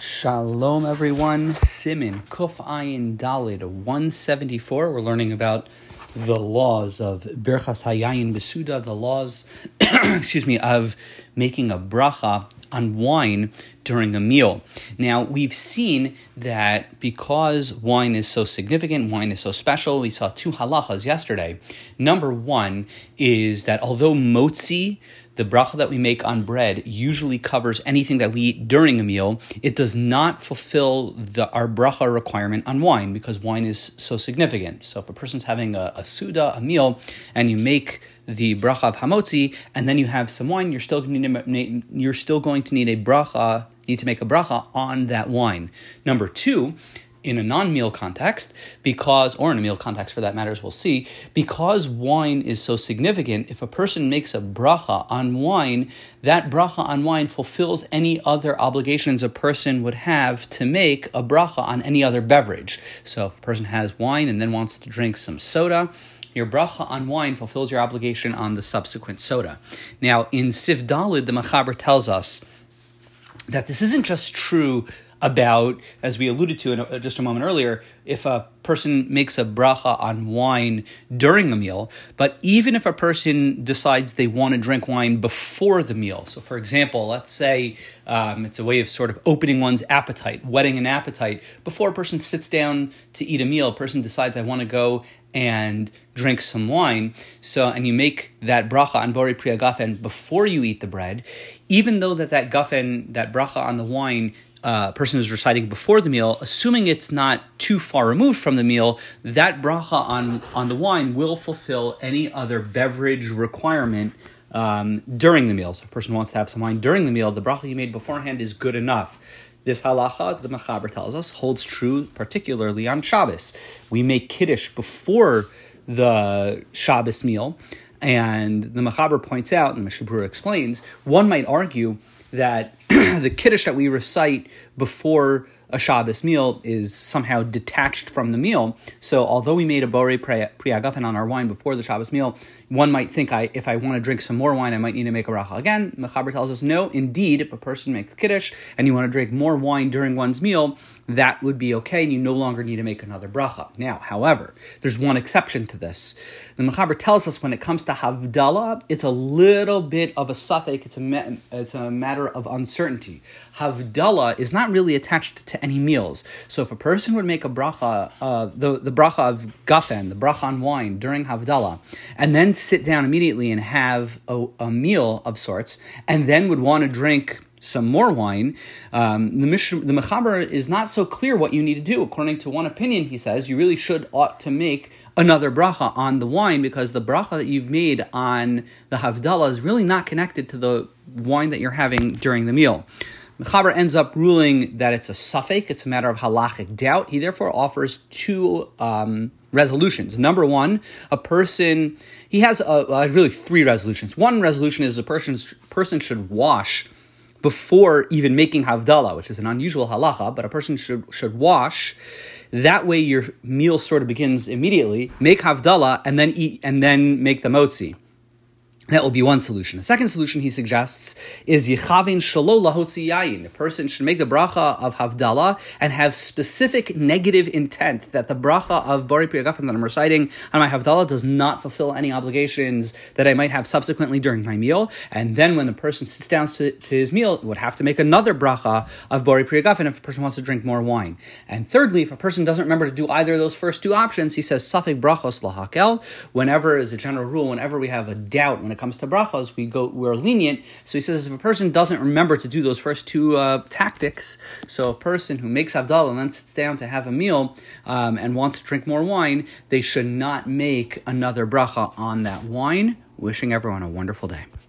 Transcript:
Shalom, everyone. Simin Kuf Ayin Dalid 174. We're learning about the laws of Birchas Hayayin Besuda, the laws, excuse me, of making a bracha on wine during a meal. Now, we've seen that because wine is so significant, wine is so special, we saw two halachas yesterday. Number one is that although motzi, the bracha that we make on bread usually covers anything that we eat during a meal. It does not fulfill the our bracha requirement on wine because wine is so significant. So if a person's having a, a suda, a meal, and you make the bracha of hamotzi, and then you have some wine, you're still going to need, you're still going to need a bracha, need to make a bracha on that wine. Number two in a non-meal context because or in a meal context for that matter as we'll see because wine is so significant if a person makes a bracha on wine that bracha on wine fulfills any other obligations a person would have to make a bracha on any other beverage so if a person has wine and then wants to drink some soda your bracha on wine fulfills your obligation on the subsequent soda. Now, in Sif Dalid, the Machaber tells us that this isn't just true about, as we alluded to in a, just a moment earlier, if a person makes a bracha on wine during a meal, but even if a person decides they want to drink wine before the meal. So, for example, let's say um, it's a way of sort of opening one's appetite, whetting an appetite. Before a person sits down to eat a meal, a person decides, I want to go and drink some wine. So, and you make that bracha on Borei Pri Hagafen before you eat the bread, even though that that gafen, that bracha on the wine uh, person is reciting before the meal, assuming it's not too far removed from the meal, that bracha on, on the wine will fulfill any other beverage requirement um, during the meal. So if a person wants to have some wine during the meal, the bracha you made beforehand is good enough. This halacha, the Machaber tells us, holds true particularly on Shabbos. We make Kiddush before the Shabbos meal, and the Machaber points out, and Mishnah Berurah explains, one might argue that the Kiddush that we recite before a Shabbos meal is somehow detached from the meal. So although we made a borei pri hagafen on our wine before the Shabbos meal, one might think I if I want to drink some more wine, I might need to make a bracha again. Mechaber tells us no. Indeed, if a person makes kiddush and you want to drink more wine during one's meal, that would be okay, and you no longer need to make another bracha. Now, however, there's one exception to this. The Mechaber tells us when it comes to Havdalah, it's a little bit of a safek. It's a it's a matter of uncertainty. Havdalah is not really attached to any meals. So if a person would make a bracha, uh, the the bracha of gafen, the bracha on wine during Havdalah, and then sit down immediately and have a, a meal of sorts, and then would want to drink some more wine, um, the, Mish- the Mechaber is not so clear what you need to do. According to one opinion, he says you really should ought to make another bracha on the wine because the bracha that you've made on the Havdalah is really not connected to the wine that you're having during the meal. Mechaber ends up ruling that it's a safek, it's a matter of halachic doubt. He therefore offers two um, resolutions. Number one, a person, he has a, uh, really three resolutions. One resolution is a person, person should wash before even making Havdalah, which is an unusual halacha, but a person should, should wash. That way your meal sort of begins immediately. Make Havdalah and then eat and then make the motzi. That will be one solution. A second solution he suggests is yichavin shalo lahotzi yayin. The person should make the bracha of havdalah and have specific negative intent that the bracha of borei pri hagafen that I'm reciting on my havdalah does not fulfill any obligations that I might have subsequently during my meal. And then when the person sits down to, to his meal, would have to make another bracha of borei pri hagafen if a person wants to drink more wine. And thirdly, if a person doesn't remember to do either of those first two options, he says safik brachos lahakel. Whenever, as a general rule, whenever we have a doubt when comes to brachas, we go we're lenient. So he says if a person doesn't remember to do those first two uh, tactics, so a person who makes havdalah and then sits down to have a meal um, and wants to drink more wine, they should not make another bracha on that wine. Wishing everyone a wonderful day.